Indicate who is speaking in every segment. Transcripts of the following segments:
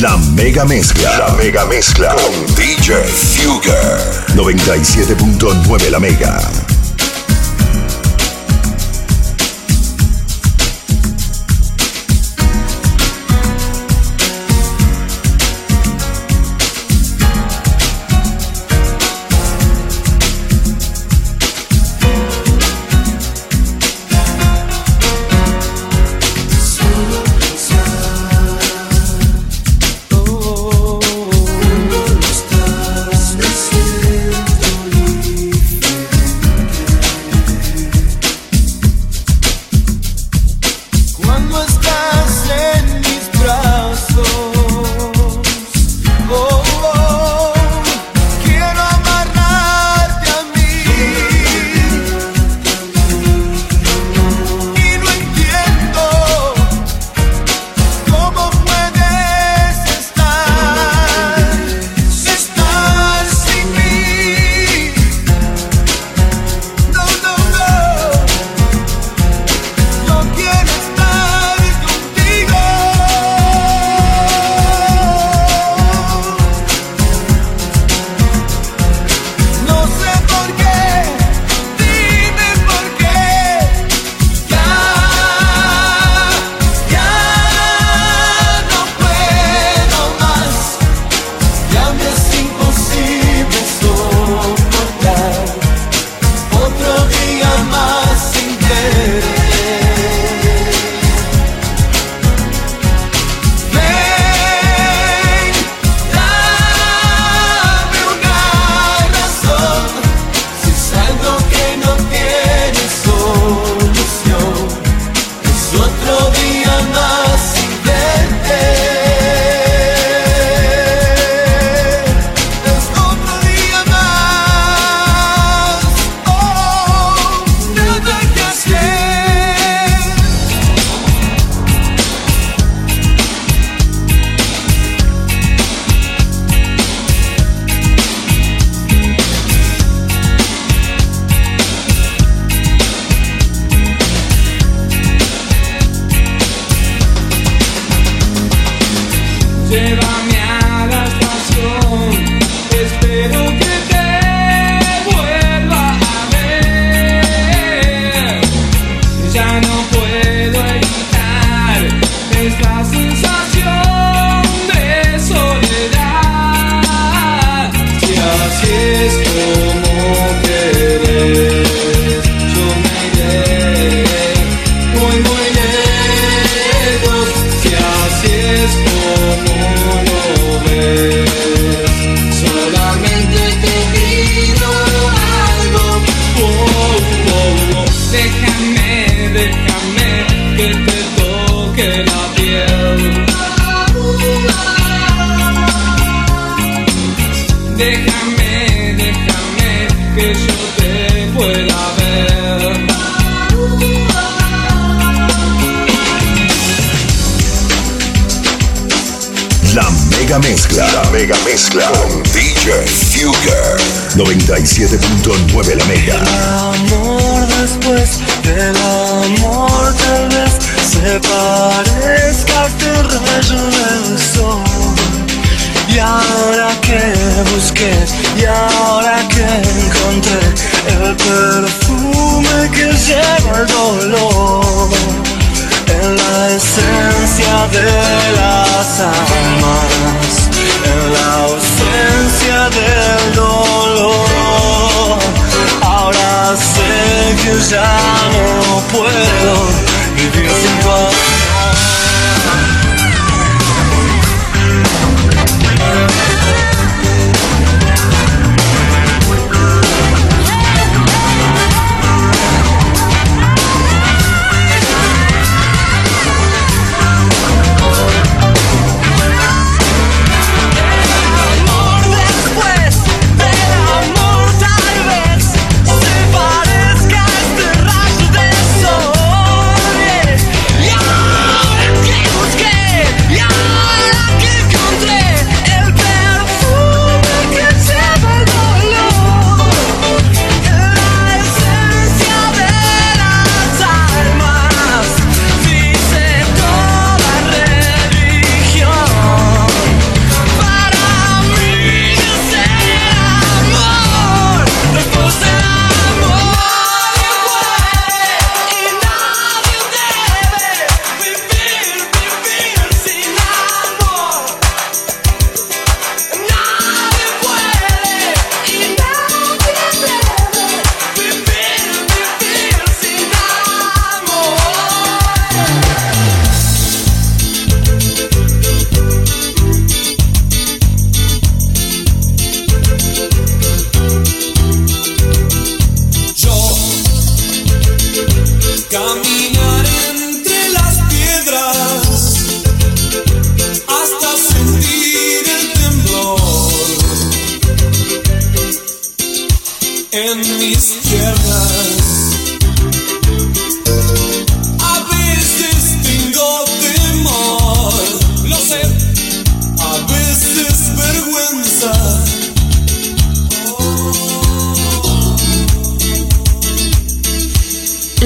Speaker 1: La mega mezcla. La mega mezcla. Con DJ Fugger. 97.9 la mega. Mezcla. La mega mezcla con DJ Fugger. 97.9 la mega.
Speaker 2: El amor después del amor tal vez se parezca a este rayo del sol. Y ahora que busqué, y ahora que encontré el perfume que lleva el dolor en la esencia de las almas en la ausencia del dolor. Ahora sé que ya no puedo vivir sin tu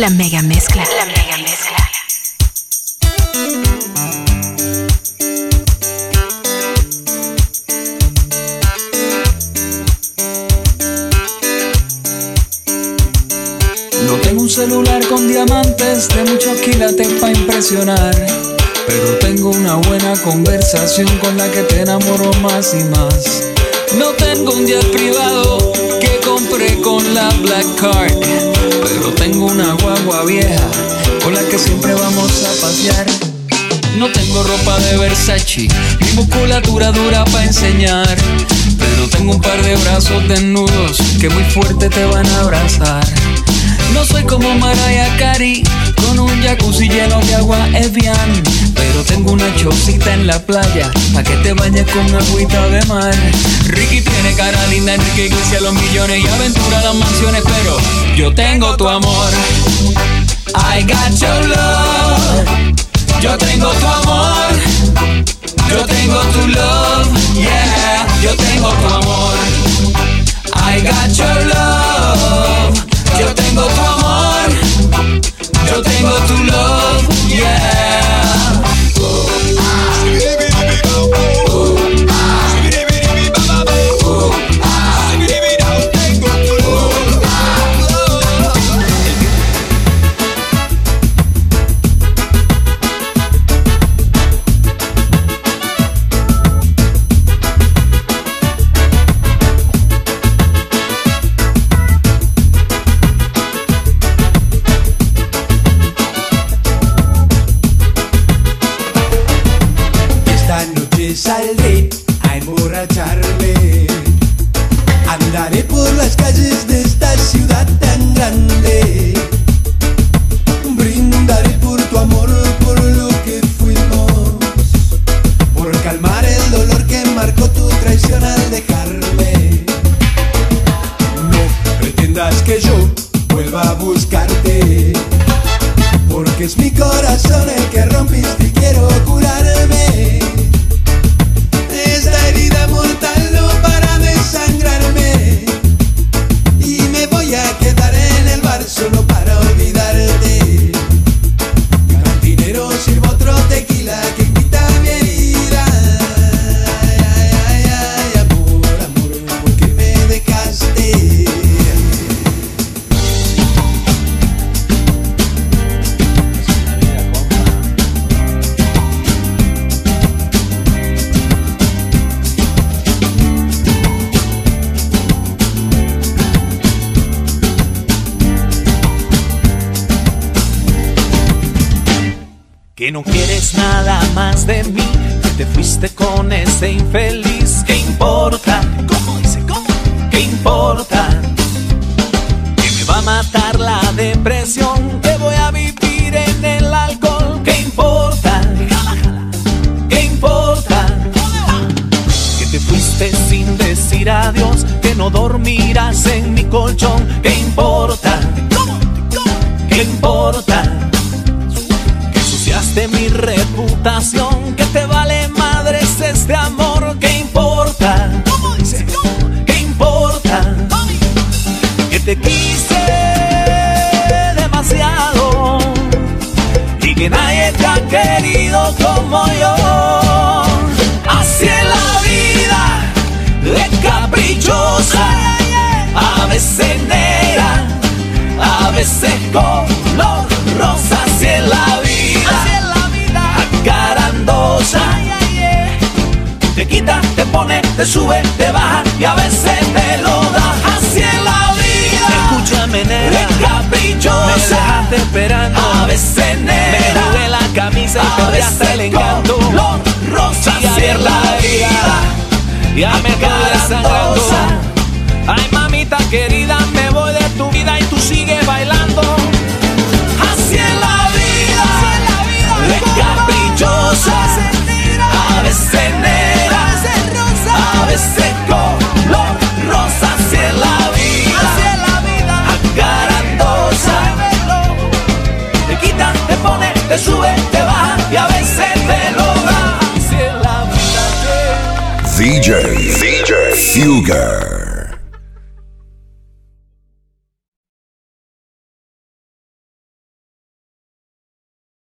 Speaker 3: La mega mezcla. La mega mezcla.
Speaker 4: No tengo un celular con diamantes de muchos quilates para impresionar. Pero tengo una buena conversación con la que te enamoro más y más. No tengo un jet privado que compré con la Black Card. Tengo una guagua vieja con la que siempre vamos a pasear. No tengo ropa de Versace, ni musculatura dura para enseñar. Pero tengo un par de brazos desnudos que muy fuerte te van a abrazar. No soy como Mariah Carey, con un jacuzzi lleno de agua Evian. Pero tengo una chocita en la playa, pa' que te bañes con agüita de mar. Ricky tiene cara linda, Enrique Iglesias los millones y aventura las mansiones. Pero yo tengo tu amor. I got your love. Yo tengo tu amor. Yo tengo tu love. Yeah, yo tengo tu amor.
Speaker 5: Emborracharme. Andaré por las calles de esta ciudad tan grande. Brindaré por tu amor, por lo que fuimos. Por calmar el dolor que marcó tu traición al dejarme. No pretendas que yo vuelva a buscarte. Porque es mi corazón Que no
Speaker 6: quieres nada más de mí, que te fuiste con ese infeliz. ¿Qué importa? ¿Cómo dice? ¿Cómo? ¿Qué importa? Que me va a matar la depresión, que voy a vivir en el alcohol. ¿Qué importa? ¿Qué importa? Que te fuiste sin decir adiós, que no dormirás en mi colchón. ¿Qué importa? ¿Qué importa? Que te vale madres este amor, ¿qué importa? ¿Qué importa? Que te quise demasiado y que nadie te ha querido como yo. Así es la vida, de caprichosa, a veces negra, a veces color pone, te sube, te baja y a veces te lo da. Así la vida. Escúchame, nena. Caprichosa. Me dejaste esperando. A veces negra. Me jugué la camisa y perdí hasta el encanto. Color rosa, así es la vida. Ya me quedé sangrando. Ay, mamita querida,
Speaker 7: da.